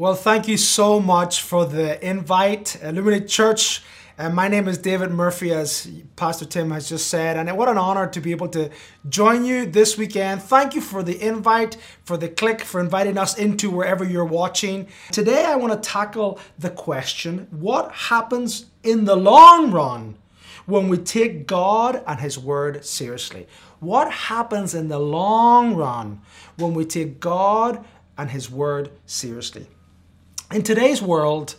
Well, thank you so much for the invite, uh, Illuminate Church. And my name is David Murphy, as Pastor Tim has just said. And what an honor to be able to join you this weekend. Thank you for the invite, for the click, for inviting us into wherever you're watching. Today, I want to tackle the question what happens in the long run when we take God and His Word seriously? What happens in the long run when we take God and His Word seriously? In today's world,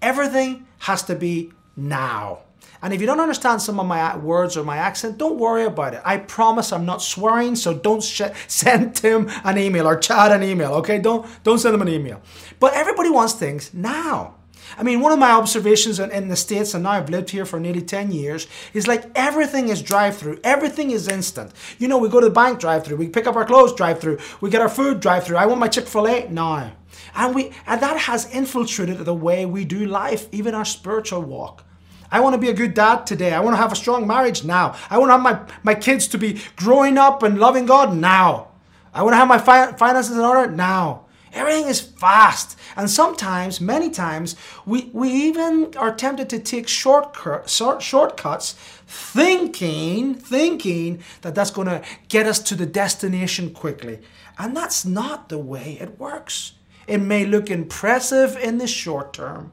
everything has to be now. And if you don't understand some of my words or my accent, don't worry about it. I promise I'm not swearing, so don't sh- send Tim an email or Chad an email, okay? Don't, don't send them an email. But everybody wants things now. I mean, one of my observations in, the States, and now I've lived here for nearly 10 years, is like everything is drive through. Everything is instant. You know, we go to the bank drive through, we pick up our clothes drive through, we get our food drive through. I want my Chick-fil-A now. And, we, and that has infiltrated the way we do life, even our spiritual walk. I want to be a good dad today. I want to have a strong marriage now. I want to have my, my kids to be growing up and loving God now. I want to have my fi- finances in order now. Everything is fast. And sometimes, many times, we, we even are tempted to take short, shortcuts thinking, thinking that that's going to get us to the destination quickly. And that's not the way it works. It may look impressive in the short term,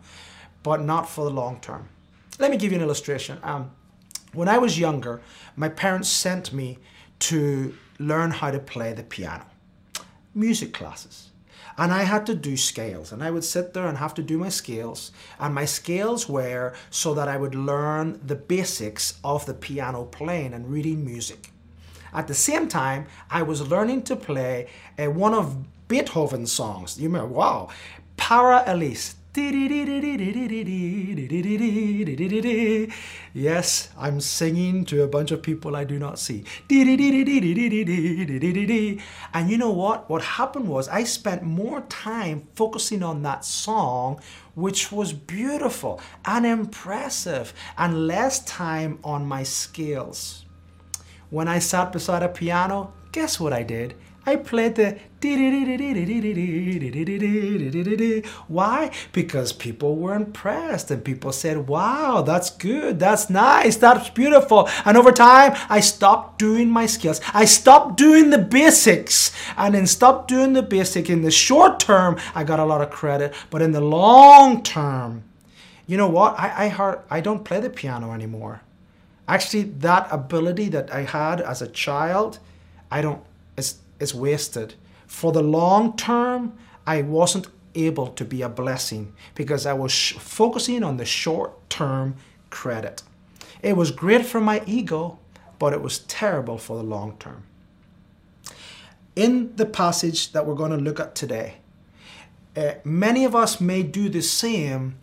but not for the long term. Let me give you an illustration. Um, when I was younger, my parents sent me to learn how to play the piano, music classes. And I had to do scales, and I would sit there and have to do my scales. And my scales were so that I would learn the basics of the piano playing and reading music. At the same time, I was learning to play uh, one of Beethoven's songs. You remember, wow, Para Elise. Yes, I'm singing to a bunch of people I do not see. And you know what? What happened was I spent more time focusing on that song, which was beautiful and impressive, and less time on my scales. When I sat beside a piano, guess what I did? I played the why? Because people were impressed and people said, wow, that's good, that's nice, that's beautiful. And over time, I stopped doing my skills. I stopped doing the basics. And in stop doing the basic, in the short term, I got a lot of credit. But in the long term, you know what? I, I heard I don't play the piano anymore. Actually, that ability that I had as a child, I don't, it's, it's wasted. For the long term, I wasn't able to be a blessing because I was sh- focusing on the short term credit. It was great for my ego, but it was terrible for the long term. In the passage that we're going to look at today, uh, many of us may do the same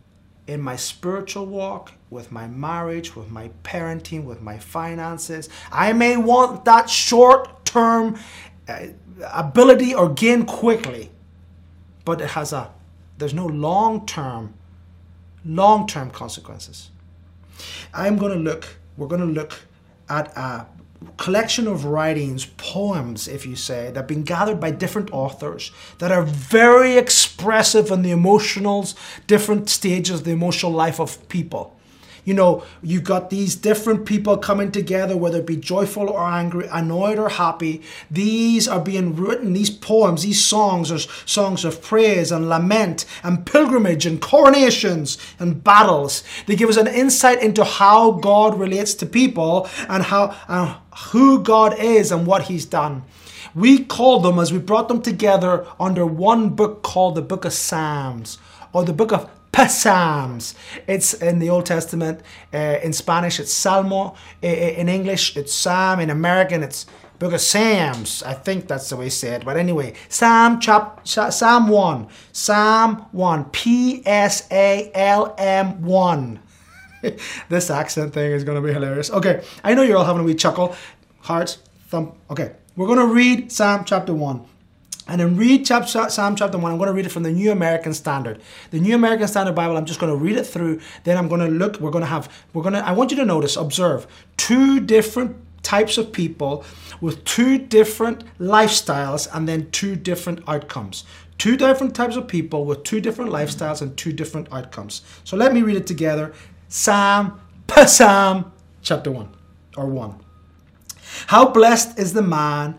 in my spiritual walk, with my marriage, with my parenting, with my finances. I may want that short term Uh, ability or gain quickly, but it has a there's no long term long term consequences. I'm going to look. We're going to look at a collection of writings, poems, if you say, that have been gathered by different authors that are very expressive in the emotionals, different stages of the emotional life of people you know, you've got these different people coming together, whether it be joyful or angry, annoyed or happy. These are being written, these poems, these songs are songs of praise and lament and pilgrimage and coronations and battles. They give us an insight into how God relates to people and how uh, who God is and what He's done. We called them as we brought them together under one book called the Book of Psalms or the Book of Psalms. It's in the Old Testament. Uh, in Spanish, it's Salmo. In English, it's Psalm. In American, it's Book of Psalms. I think that's the way you say it. But anyway, Psalm chap Psalm one, Psalm one, P S A L M one. this accent thing is going to be hilarious. Okay, I know you're all having a wee chuckle. Hearts, thumb. Okay, we're going to read Psalm chapter one. And then read chapter, Psalm chapter 1. I'm going to read it from the New American Standard. The New American Standard Bible, I'm just going to read it through. Then I'm going to look, we're going to have, we're going to, I want you to notice, observe two different types of people with two different lifestyles and then two different outcomes. Two different types of people with two different lifestyles and two different outcomes. So let me read it together. Psalm, Psalm, chapter 1 or 1. How blessed is the man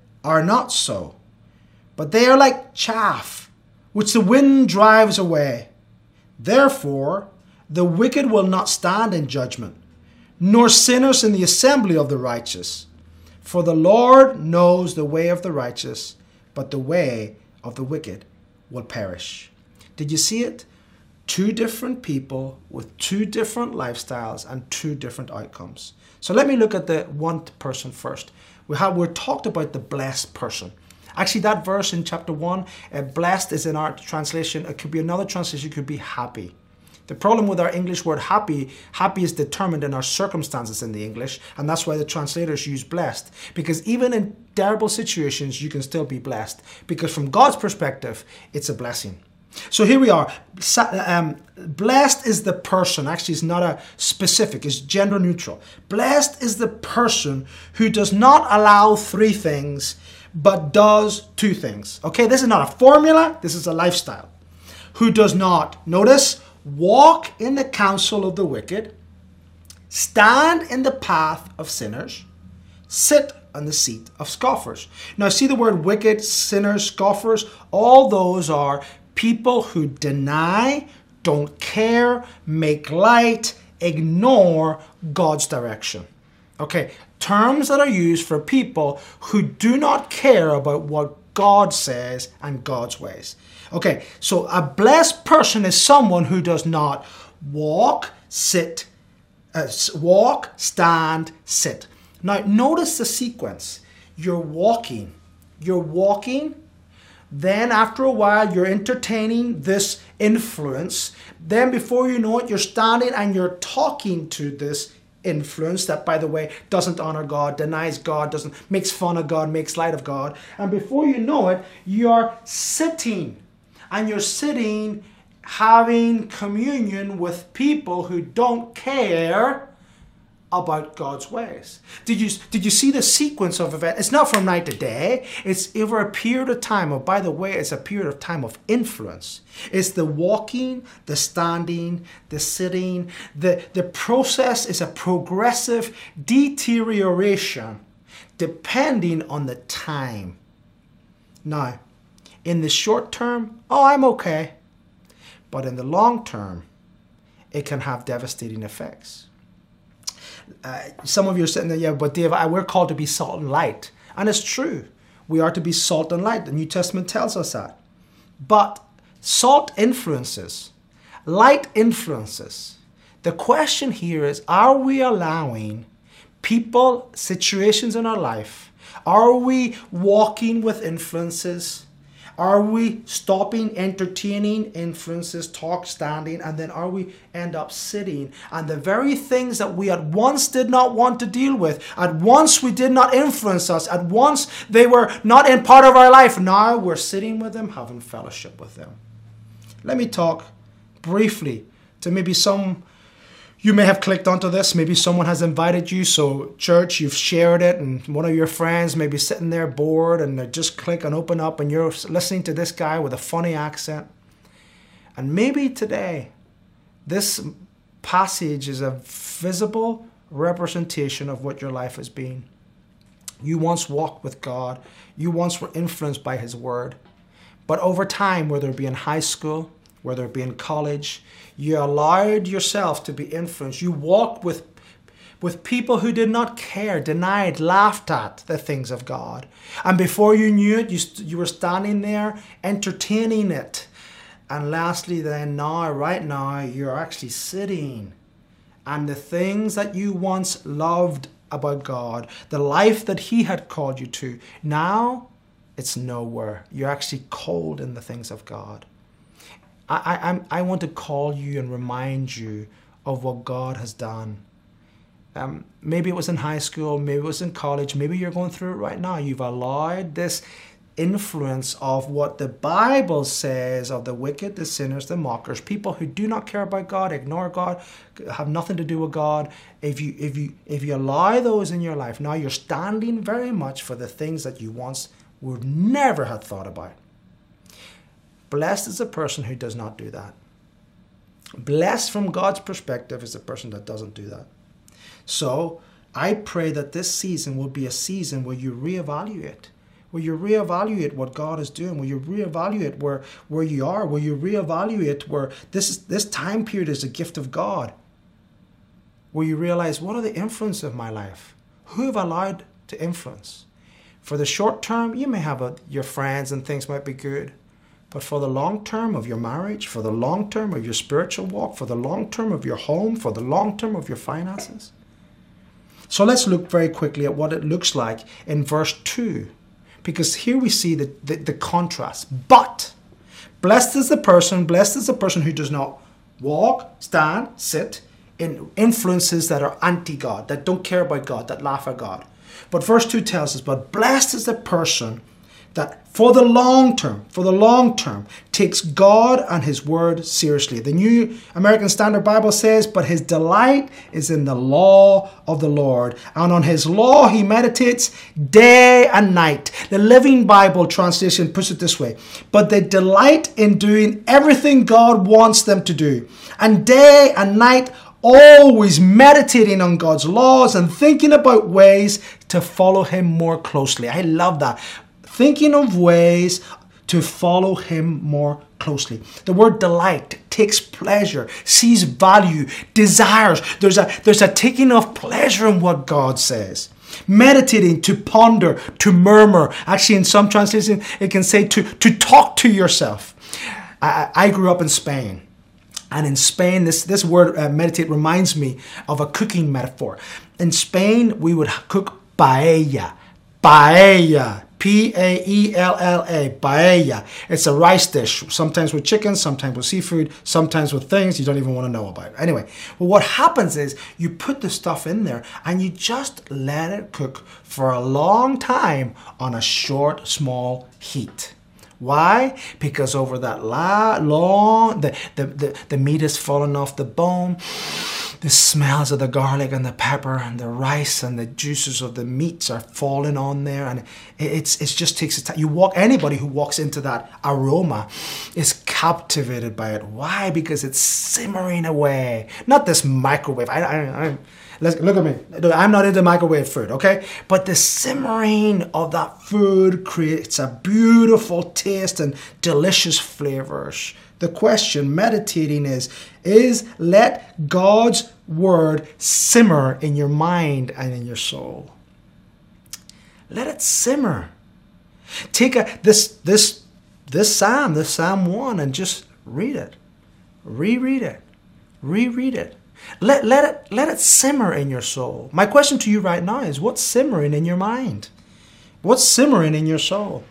are not so, but they are like chaff, which the wind drives away. Therefore, the wicked will not stand in judgment, nor sinners in the assembly of the righteous. For the Lord knows the way of the righteous, but the way of the wicked will perish. Did you see it? Two different people with two different lifestyles and two different outcomes. So let me look at the one person first. We have we're talked about the blessed person. Actually, that verse in chapter one, uh, blessed is in our translation. It could be another translation. It could be happy. The problem with our English word happy, happy is determined in our circumstances in the English, and that's why the translators use blessed. Because even in terrible situations, you can still be blessed. Because from God's perspective, it's a blessing. So here we are. Um, blessed is the person. Actually, it's not a specific, it's gender neutral. Blessed is the person who does not allow three things, but does two things. Okay, this is not a formula, this is a lifestyle. Who does not, notice, walk in the counsel of the wicked, stand in the path of sinners, sit on the seat of scoffers. Now, see the word wicked, sinners, scoffers? All those are people who deny, don't care, make light, ignore God's direction. Okay, terms that are used for people who do not care about what God says and God's ways. Okay, so a blessed person is someone who does not walk, sit, uh, walk, stand, sit. Now, notice the sequence. You're walking, you're walking, then after a while, you're entertaining this influence. Then, before you know it, you're standing and you're talking to this influence that by the way doesn't honor god denies god doesn't makes fun of god makes light of god and before you know it you're sitting and you're sitting having communion with people who don't care about God's ways. Did you did you see the sequence of events? It's not from night to day. It's over a period of time. or by the way, it's a period of time of influence. It's the walking, the standing, the sitting. The, the process is a progressive deterioration depending on the time. Now, in the short term, oh, I'm okay. But in the long term, it can have devastating effects. Uh, some of you are sitting there, yeah, but Dave, I, we're called to be salt and light. And it's true. We are to be salt and light. The New Testament tells us that. But salt influences, light influences. The question here is are we allowing people, situations in our life, are we walking with influences? Are we stopping entertaining influences, talk standing, and then are we end up sitting? And the very things that we at once did not want to deal with, at once we did not influence us, at once they were not in part of our life, now we're sitting with them, having fellowship with them. Let me talk briefly to maybe some you may have clicked onto this. Maybe someone has invited you. So, church, you've shared it, and one of your friends may be sitting there bored and they just click and open up, and you're listening to this guy with a funny accent. And maybe today, this passage is a visible representation of what your life has been. You once walked with God, you once were influenced by His Word. But over time, whether it be in high school, whether it be in college, you allowed yourself to be influenced. You walked with, with people who did not care, denied, laughed at the things of God. And before you knew it, you, you were standing there entertaining it. And lastly, then, now, right now, you're actually sitting. And the things that you once loved about God, the life that He had called you to, now it's nowhere. You're actually cold in the things of God. I, I, I want to call you and remind you of what God has done. Um, maybe it was in high school, maybe it was in college, maybe you're going through it right now. You've allowed this influence of what the Bible says of the wicked, the sinners, the mockers, people who do not care about God, ignore God, have nothing to do with God. If you if you if you allow those in your life, now you're standing very much for the things that you once would never have thought about. Blessed is the person who does not do that. Blessed from God's perspective is the person that doesn't do that. So I pray that this season will be a season where you reevaluate where you reevaluate what God is doing, where you reevaluate where, where you are, where you reevaluate where this is, this time period is a gift of God. Where you realize what are the influences of my life? Who have I allowed to influence? For the short term, you may have a, your friends and things might be good. But for the long term of your marriage, for the long term of your spiritual walk, for the long term of your home, for the long term of your finances. So let's look very quickly at what it looks like in verse 2 because here we see the, the, the contrast. But blessed is the person, blessed is the person who does not walk, stand, sit in influences that are anti God, that don't care about God, that laugh at God. But verse 2 tells us, But blessed is the person that for the long term, for the long term, takes God and His Word seriously. The New American Standard Bible says, But his delight is in the law of the Lord, and on His law he meditates day and night. The Living Bible translation puts it this way But they delight in doing everything God wants them to do, and day and night always meditating on God's laws and thinking about ways to follow Him more closely. I love that thinking of ways to follow Him more closely. The word delight takes pleasure, sees value, desires. There's a, there's a taking of pleasure in what God says. Meditating, to ponder, to murmur. Actually, in some translations, it can say to, to talk to yourself. I, I grew up in Spain. And in Spain, this, this word uh, meditate reminds me of a cooking metaphor. In Spain, we would cook paella. Paella. P A E L L A, paella. It's a rice dish, sometimes with chicken, sometimes with seafood, sometimes with things you don't even want to know about. Anyway, well, what happens is you put the stuff in there and you just let it cook for a long time on a short, small heat. Why? Because over that la- long, the, the, the, the meat is falling off the bone the smells of the garlic and the pepper and the rice and the juices of the meats are falling on there. And it's it just takes a time. You walk anybody who walks into that aroma is captivated by it. Why? Because it's simmering away. Not this microwave. I i, I Let's, look at me. I'm not into microwave food, okay? But the simmering of that food creates a beautiful taste and delicious flavors the question meditating is is let God's word simmer in your mind and in your soul. Let it simmer. Take a this this this psalm, this Psalm 1 and just read it. Reread it. Reread it. Let, let it let it simmer in your soul. My question to you right now is what's simmering in your mind? What's simmering in your soul?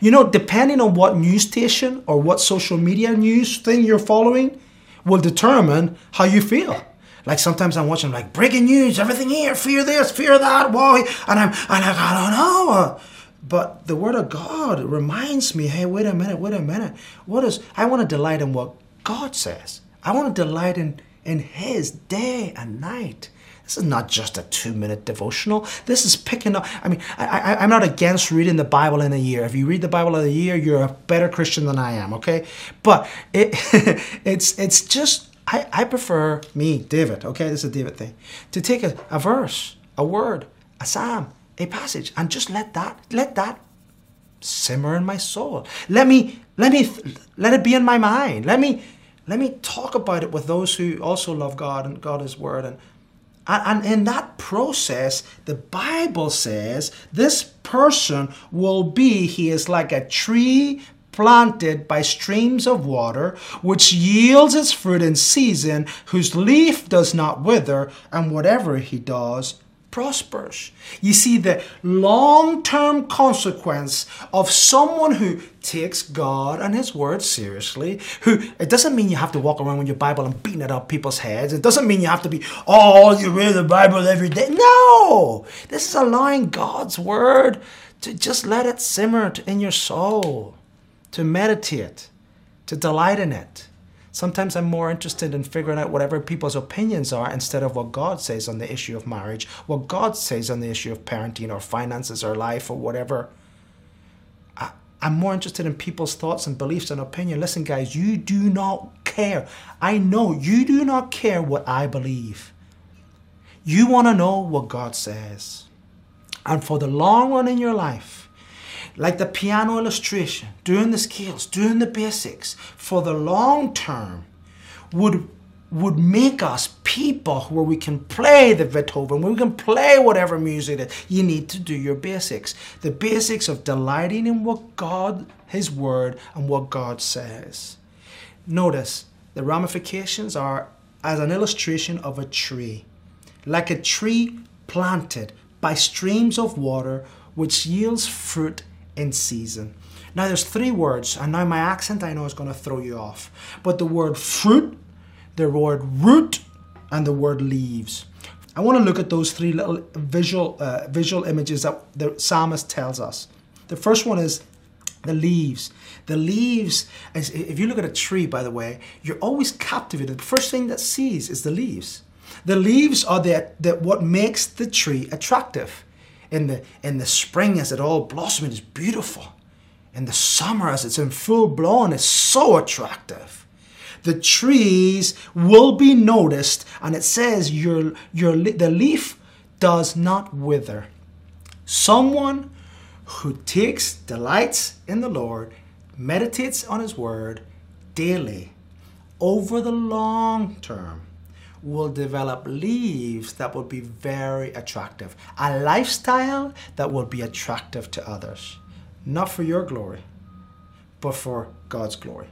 You know, depending on what news station or what social media news thing you're following will determine how you feel. Like sometimes I'm watching like breaking news, everything here, fear this, fear that, why? And I'm and I, I don't know. But the word of God reminds me, hey, wait a minute, wait a minute. What is I want to delight in what God says. I want to delight in in his day and night. This is not just a two minute devotional. This is picking up. I mean, I, am not against reading the Bible in a year. If you read the Bible in a year, you're a better Christian than I am, okay? But it, it's, it's just, I, I prefer me, David, okay? This is a David thing, to take a, a verse, a word, a psalm, a passage, and just let that, let that simmer in my soul. Let me, let me, let it be in my mind. Let me, let me talk about it with those who also love God and God His Word and and in that process, the Bible says this person will be, he is like a tree planted by streams of water, which yields its fruit in season, whose leaf does not wither, and whatever he does prospers. You see the long term consequence of someone who takes God and His Word seriously. Who it doesn't mean you have to walk around with your Bible and beating it up people's heads. It doesn't mean you have to be, oh, you read the Bible every day. No! This is allowing God's Word to just let it simmer in your soul, to meditate, to delight in it. Sometimes I'm more interested in figuring out whatever people's opinions are instead of what God says on the issue of marriage, what God says on the issue of parenting or finances or life or whatever. I, am more interested in people's thoughts and beliefs and opinion. Listen, guys, you do not care. I know you do not care what I believe. You want to know what God says. And for the long run in your life, like the piano illustration, doing the scales, doing the basics for the long term would would make us people where we can play the Beethoven, where we can play whatever music that you need to do your basics. The basics of delighting in what God, His Word, and what God says. Notice the ramifications are as an illustration of a tree, like a tree planted by streams of water which yields fruit in season. Now, there's three words, and now my accent I know is going to throw you off. But the word fruit, the word root, and the word leaves. I want to look at those three little visual uh, visual images that the psalmist tells us. The first one is the leaves. The leaves, if you look at a tree, by the way, you're always captivated. The first thing that sees is the leaves. The leaves are the, the, what makes the tree attractive in the in the spring as it all blossoms it is beautiful. In the summer as it's in full blown it's so attractive. The trees will be noticed, and it says your your the leaf does not wither. Someone who takes delights in the Lord, meditates on His Word daily, over the long term, will develop leaves that will be very attractive. A lifestyle that will be attractive to others. Not for your glory, but for God's glory.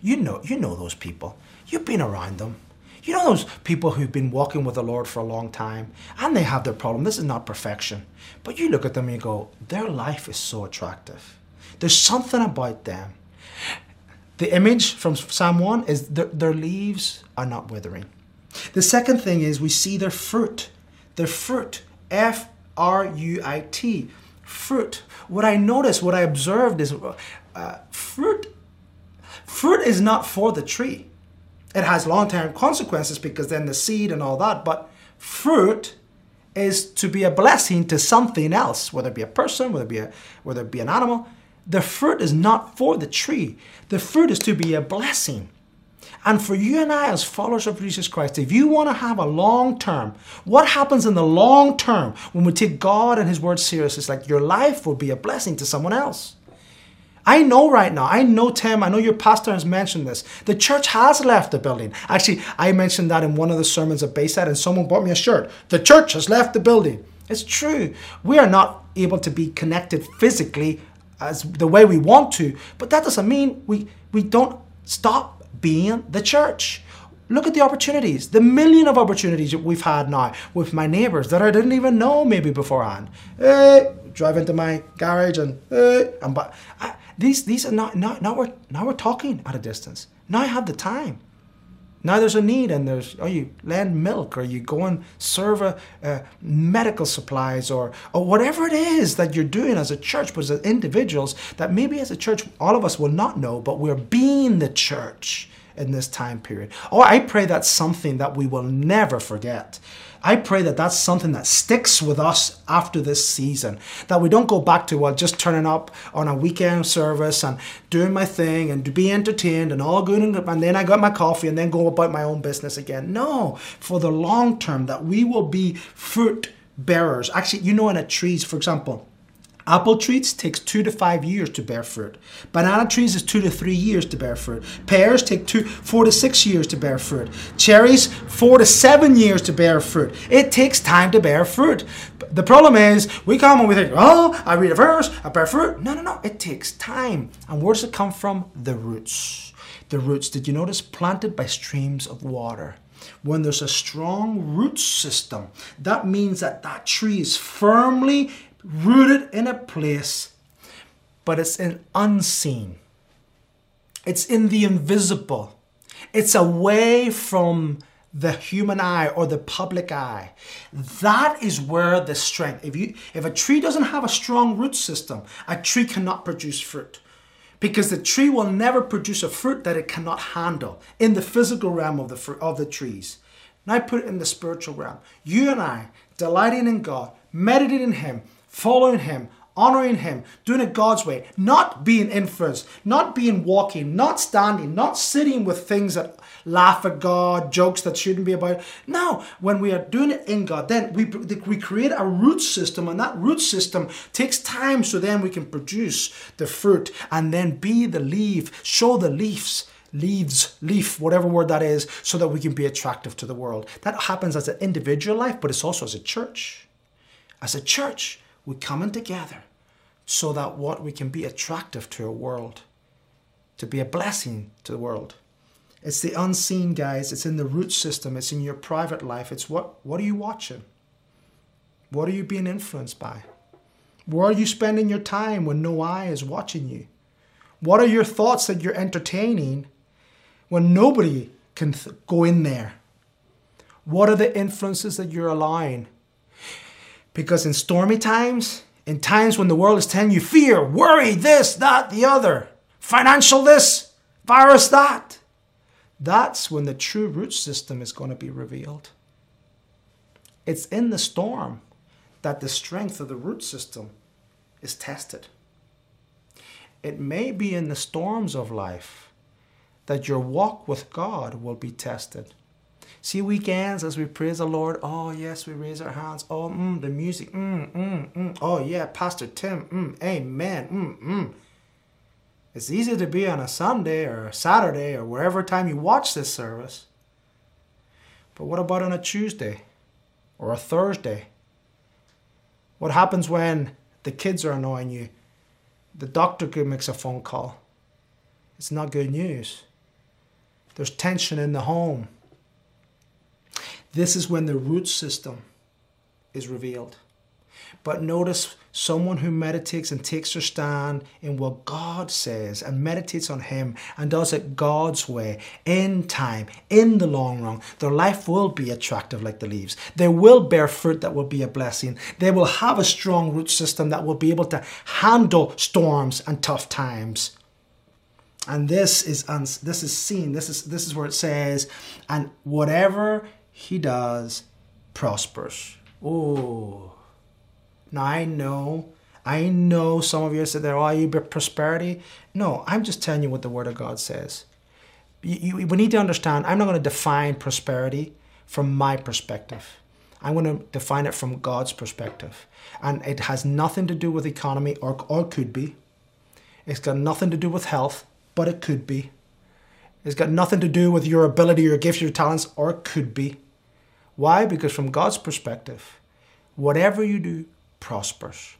You know, you know those people. You've been around them. You know those people who've been walking with the Lord for a long time and they have their problem. This is not perfection. But you look at them and you go, their life is so attractive. There's something about them. The image from Psalm 1 is their, their leaves are not withering. The second thing is we see their fruit. Their fruit. F R U I T. Fruit. What I noticed, what I observed is uh, fruit. Fruit is not for the tree. It has long term consequences because then the seed and all that, but fruit is to be a blessing to something else, whether it be a person, whether it be a, whether it be an animal. The fruit is not for the tree. The fruit is to be a blessing. And for you and I, as followers of Jesus Christ, if you want to have a long term, what happens in the long term when we take God and His Word serious? It's like your life will be a blessing to someone else. I know right now, I know Tim, I know your pastor has mentioned this. The church has left the building. Actually, I mentioned that in one of the sermons at Bayside, and someone bought me a shirt. The church has left the building. It's true. We are not able to be connected physically as the way we want to, but that doesn't mean we, we don't stop being the church. Look at the opportunities, the million of opportunities we've had now with my neighbours that I didn't even know maybe beforehand. Hey, drive into my garage and hey, and but these these are not now now we're now we're talking at a distance. Now I have the time. Now there's a need, and there's oh you lend milk, or you go and serve a, medical supplies, or or whatever it is that you're doing as a church, but as individuals that maybe as a church all of us will not know, but we're being the church in this time period. Oh, I pray that's something that we will never forget. I pray that that's something that sticks with us after this season. That we don't go back to, well, just turning up on a weekend service and doing my thing and to be entertained and all good and, and then I got my coffee and then go about my own business again. No, for the long term, that we will be fruit bearers. Actually, you know, in a trees, for example, Apple trees takes two to five years to bear fruit. Banana trees is two to three years to bear fruit. Pears take two, four to six years to bear fruit. Cherries, four to seven years to bear fruit. It takes time to bear fruit. The problem is, we come and we think, oh, I read a verse, I bear fruit. No, no, no, it takes time. And where does it come from? The roots. The roots, did you notice? Planted by streams of water. when there's a strong root system, that means that that tree is firmly rooted in a place, but it's in unseen. It's in the invisible. It's away from the human eye or the public eye. That is where the strength. If you if a tree doesn't have a strong root system, a tree cannot produce fruit. Because the tree will never produce a fruit that it cannot handle in the physical realm of the fruit, of the trees. Now I put it in the spiritual realm. You and I, delighting in God, meditating in Him, following Him, honoring Him, doing it God's way, not being influenced, not being walking, not standing, not sitting with things that laugh at God, jokes that shouldn't be about. No, when we are doing it in God, then we, we create a root system, and that root system takes time so then we can produce the fruit and then be the leaf, show the leaves leaves, leaf, whatever word that is, so that we can be attractive to the world. That happens as an individual life, but it's also as a church. As a church, we're coming together so that what we can be attractive to a world, to be a blessing to the world. It's the unseen, guys. It's in the root system. It's in your private life. It's what what are you watching? What are you being influenced by? Where are you spending your time when no eye is watching you? What are your thoughts that you're entertaining when nobody can th- go in there? What are the influences that you're allowing? Because in stormy times, in times when the world is telling you fear, worry, this, that, the other, financial this, virus that, that's when the true root system is going to be revealed. It's in the storm that the strength of the root system is tested. It may be in the storms of life that your walk with God will be tested. See weekends as we praise the Lord. Oh yes, we raise our hands. Oh, mm, the music. Mm, mm, mm. Oh yeah, Pastor Tim. Mm, amen. Mm, mm. It's easy to be on a Sunday or a Saturday or wherever time you watch this service. But what about on a Tuesday or a Thursday? What happens when the kids are annoying you? The doctor makes a phone call. It's not good news. There's tension in the home. This is when the root system is revealed. But notice someone who meditates and takes their stand in what God says and meditates on Him and does it God's way in time, in the long run, their life will be attractive like the leaves. They will bear fruit that will be a blessing. They will have a strong root system that will be able to handle storms and tough times. And this is this is seen. This is this is where it says, and whatever he does prospers. Oh, now I know, I know some of you said there, oh, you prosperity. No, I'm just telling you what the Word of God says. You, you, we need to understand. I'm not going to define prosperity from my perspective. I'm going to define it from God's perspective, and it has nothing to do with economy, or or could be. It's got nothing to do with health, but it could be. It's got nothing to do with your ability, your gifts, your talents, or it could be. Why? Because from God's perspective, whatever you do prospers.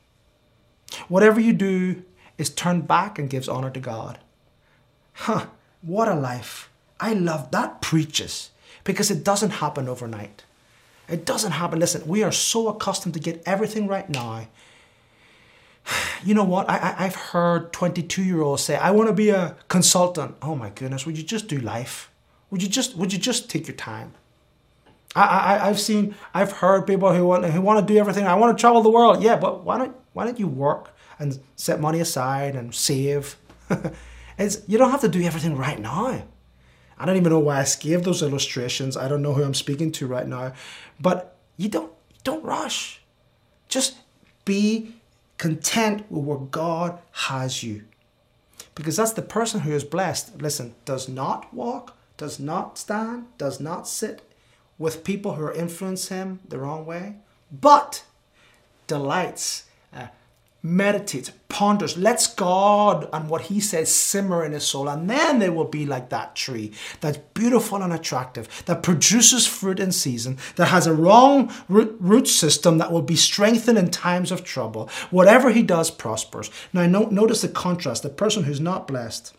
Whatever you do is turned back and gives honor to God. Huh, what a life. I love that preaches because it doesn't happen overnight. It doesn't happen. Listen, we are so accustomed to get everything right now. You know what? I, I, have heard 22 year olds say, I want to be a consultant. Oh my goodness, would you just do life? Would you just, would you just take your time? I, I, I've seen, I've heard people who want, who want to do everything. I want to travel the world. Yeah, but why don't, why don't you work and set money aside and save? it's, you don't have to do everything right now. I don't even know why I gave those illustrations. I don't know who I'm speaking to right now, but you don't, don't rush. Just be content with where God has you. Because that's the person who is blessed. Listen, does not walk, does not stand, does not sit with people who influence him the wrong way, but delights, uh, meditates, ponders, lets God and what he says simmer in his soul, and then they will be like that tree that's beautiful and attractive, that produces fruit in season, that has a wrong root, system that will be strengthened in times of trouble. Whatever he does prospers. Now, notice the contrast. The person who's not blessed,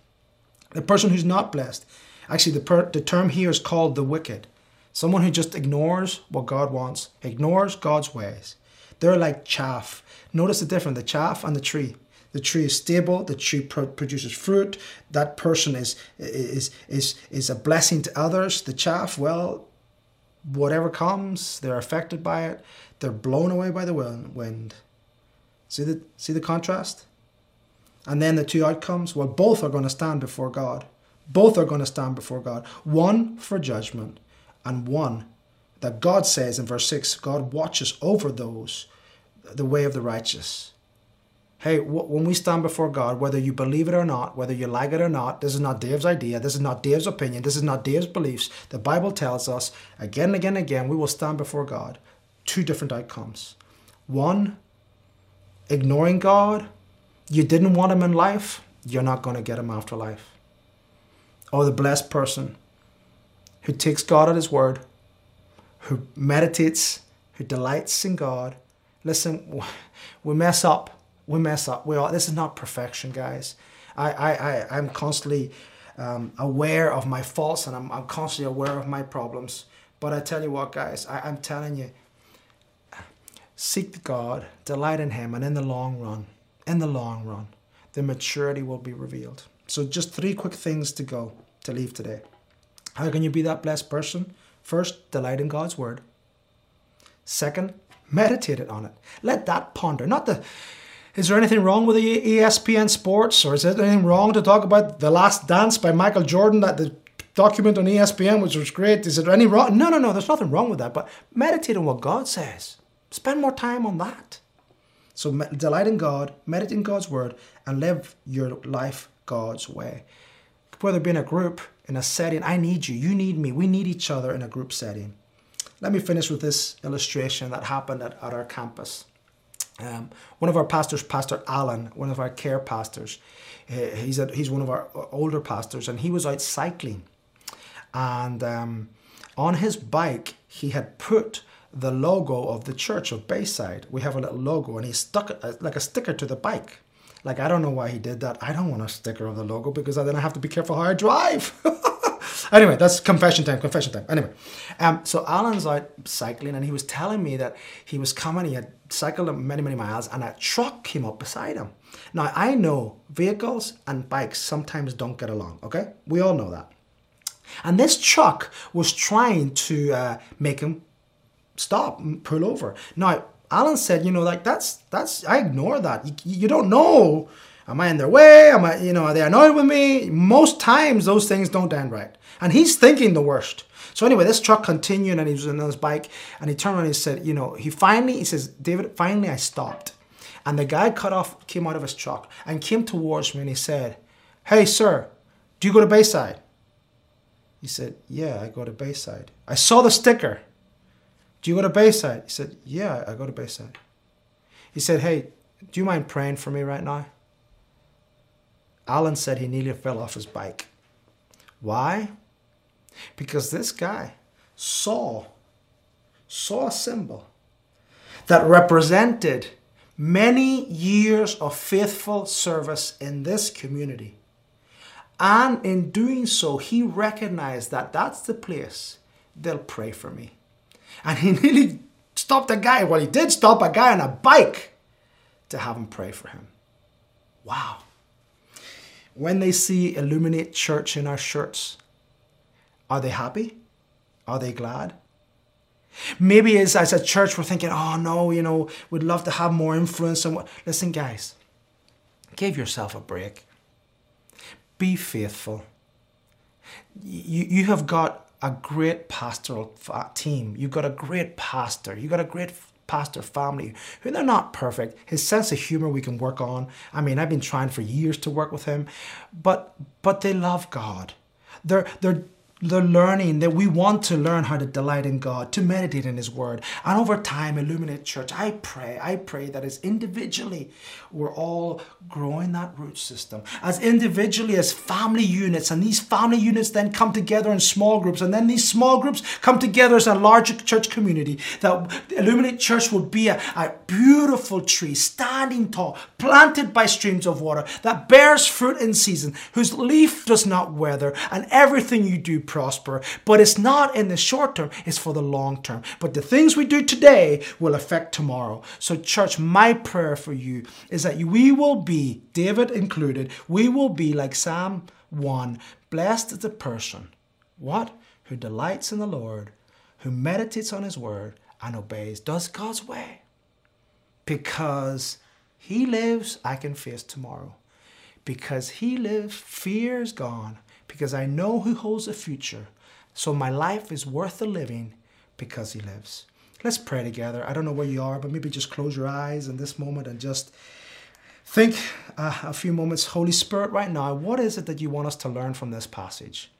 the person who's not blessed, actually, the, per, the term here is called the wicked. Someone who just ignores what God wants, ignores God's ways. They're like chaff. Notice the difference the chaff and the tree. The tree is stable. The tree produces fruit. That person is is is is a blessing to others. The chaff, well, whatever comes, they're affected by it. They're blown away by the wind. See the see the contrast. And then the two outcomes. Well, both are going to stand before God. Both are going to stand before God. One for judgment, and one that God says in verse six. God watches over those the way of the righteous. Hey, when we stand before God, whether you believe it or not, whether you like it or not, this is not Dave's idea, this is not Dave's opinion, this is not Dave's beliefs. The Bible tells us again and again and again, we will stand before God. Two different outcomes. One, ignoring God, you didn't want him in life, you're not going to get him after life. Or the blessed person who takes God at his word, who meditates, who delights in God. Listen, we mess up we mess up. We all, this is not perfection, guys. I, I, I, I'm constantly um, aware of my faults and I'm, I'm constantly aware of my problems. But I tell you what, guys, I, I'm telling you, seek God, delight in Him, and in the long run, in the long run, the maturity will be revealed. So, just three quick things to go to leave today. How can you be that blessed person? First, delight in God's Word. Second, meditate on it. Let that ponder, not the is there anything wrong with the ESPN Sports, or is there anything wrong to talk about The Last Dance by Michael Jordan, that the document on ESPN, which was great? Is there any wrong? No, no, no. There's nothing wrong with that. But meditate on what God says. Spend more time on that. So delight in God, meditate in God's word, and live your life God's way. Whether it be in a group, in a setting, I need you, you need me, we need each other in a group setting. Let me finish with this illustration that happened at, at our campus. Um, one of our pastors, Pastor Allen, one of our care pastors, he's a, he's one of our older pastors, and he was out cycling, and um, on his bike he had put the logo of the Church of Bayside. We have a little logo, and he stuck it uh, like a sticker to the bike. Like I don't know why he did that. I don't want a sticker of the logo because then I have to be careful how I drive. anyway, that's confession time, confession time. Anyway, um, so Alan's out cycling and he was telling me that he was coming, he had cycled many, many miles and a truck came up beside him. Now, I know vehicles and bikes sometimes don't get along, okay? We all know that. And this truck was trying to uh, make him stop pull over. Now, Alan said, you know, like that's, that's, I ignore that. You, you don't know Am I in their way? Am I, you know, are they annoyed with me? Most times those things don't end right. And he's thinking the worst. So anyway, this truck continued and he was on his bike and he turned around and he said, you know, he finally, he says, David, finally I stopped. And the guy cut off, came out of his truck and came towards me and he said, hey, sir, do you go to Bayside? He said, yeah, I go to Bayside. I saw the sticker. Do you go to Bayside? He said, yeah, I go to Bayside. He said, hey, do you mind praying for me right now? Alan said he nearly fell off his bike. Why? Because this guy saw, saw a symbol that represented many years of faithful service in this community. And in doing so, he recognized that that's the place they'll pray for me. And he nearly stopped a guy. Well, he did stop a guy on a bike to have him pray for him. Wow when they see Illuminate Church in our shirts, are they happy? Are they glad? Maybe as, as a church we're thinking, oh no, you know, we'd love to have more influence. And? Listen, guys, give yourself a break. Be faithful. You, you have got a great pastoral team. You've got a great pastor. You've got a great pastor family who they're not perfect. His sense of humor we can work on. I mean, I've been trying for years to work with him, but but they love God. They're they're the learning that we want to learn how to delight in God, to meditate in His Word. And over time, Illuminate Church, I pray, I pray that as individually we're all growing that root system, as individually as family units, and these family units then come together in small groups, and then these small groups come together as a larger church community, that Illuminate Church will be a, a beautiful tree, standing tall, planted by streams of water, that bears fruit in season, whose leaf does not wither, and everything you do prosper. But it's not in the short term, it's for the long term. But the things we do today will affect tomorrow. So, church, my prayer for you is that we will be, David included, we will be like Psalm 1 blessed is the person, what? Who delights in the Lord, who meditates on his word and obeys, does God's way. Because he lives, I can face tomorrow. Because he lives, fear is gone. Because I know who holds the future. So my life is worth the living because he lives. Let's pray together. I don't know where you are, but maybe just close your eyes in this moment and just think uh, a few moments. Holy Spirit, right now, what is it that you want us to learn from this passage?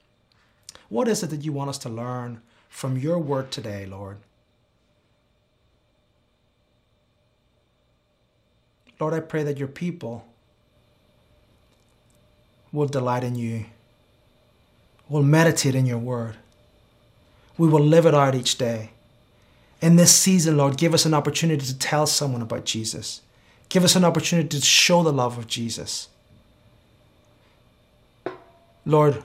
What is it that you want us to learn from your word today, Lord? Lord, I pray that your people will delight in you, will meditate in your word. We will live it out each day. In this season, Lord, give us an opportunity to tell someone about Jesus. Give us an opportunity to show the love of Jesus. Lord,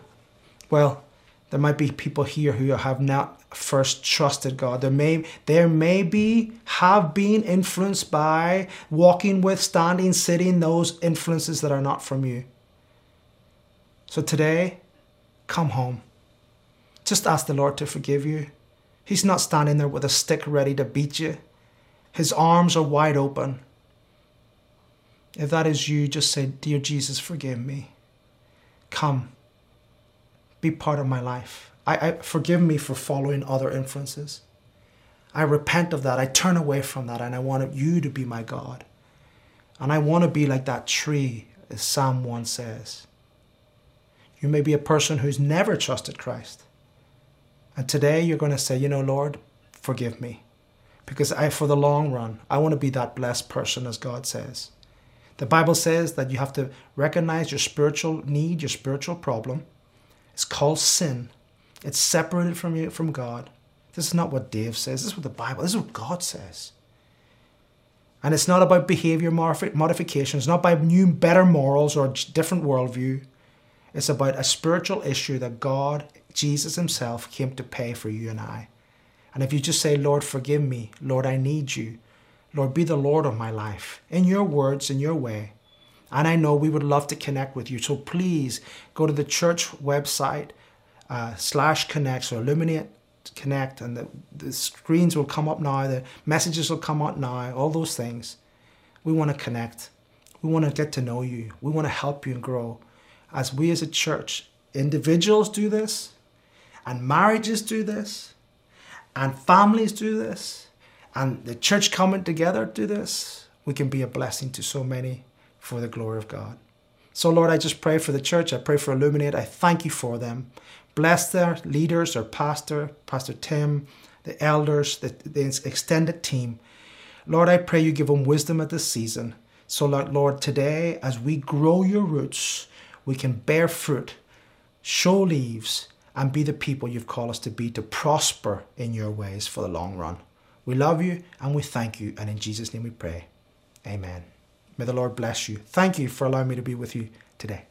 well, there might be people here who have not first trusted God. There may there may be have been influenced by walking with, standing, sitting, those influences that are not from you. So today, come home. Just ask the Lord to forgive you. He's not standing there with a stick ready to beat you. His arms are wide open. If that is you, just say, Dear Jesus, forgive me. Come be part of my life. I, I forgive me for following other influences. I repent of that. I turn away from that and I want you to be my God. And I want to be like that tree, as Psalm 1 says. You may be a person who's never trusted Christ. And today you're going to say, you know, Lord, forgive me. Because I, for the long run, I want to be that blessed person as God says. The Bible says that you have to recognize your spiritual need, your spiritual problem, it's called sin. It's separated from you from God. This is not what Dave says. This is what the Bible. This is what God says. And it's not about behavior modification. It's not about new, better morals or different worldview. It's about a spiritual issue that God, Jesus Himself, came to pay for you and I. And if you just say, Lord, forgive me, Lord, I need you, Lord, be the Lord of my life, in your words, in your way, and I know we would love to connect with you. So please go to the church website uh, slash connect, or Illuminate Connect, and the, the screens will come up now, the messages will come up now, all those things. We want to connect. We want to get to know you. We want to help you and grow. As we as a church, individuals do this, and marriages do this, and families do this, and the church coming together do this, we can be a blessing to so many for the glory of God. So, Lord, I just pray for the church. I pray for Illuminate. I thank you for them. Bless their leaders, their pastor, Pastor Tim, the elders, the, the extended team. Lord, I pray you give them wisdom at this season. So, Lord, Lord, today, as we grow your roots, we can bear fruit, show leaves, and be the people you've called us to be to prosper in your ways for the long run. We love you and we thank you. And in Jesus' name we pray. Amen. May the Lord bless you. Thank you for allowing me to be with you today.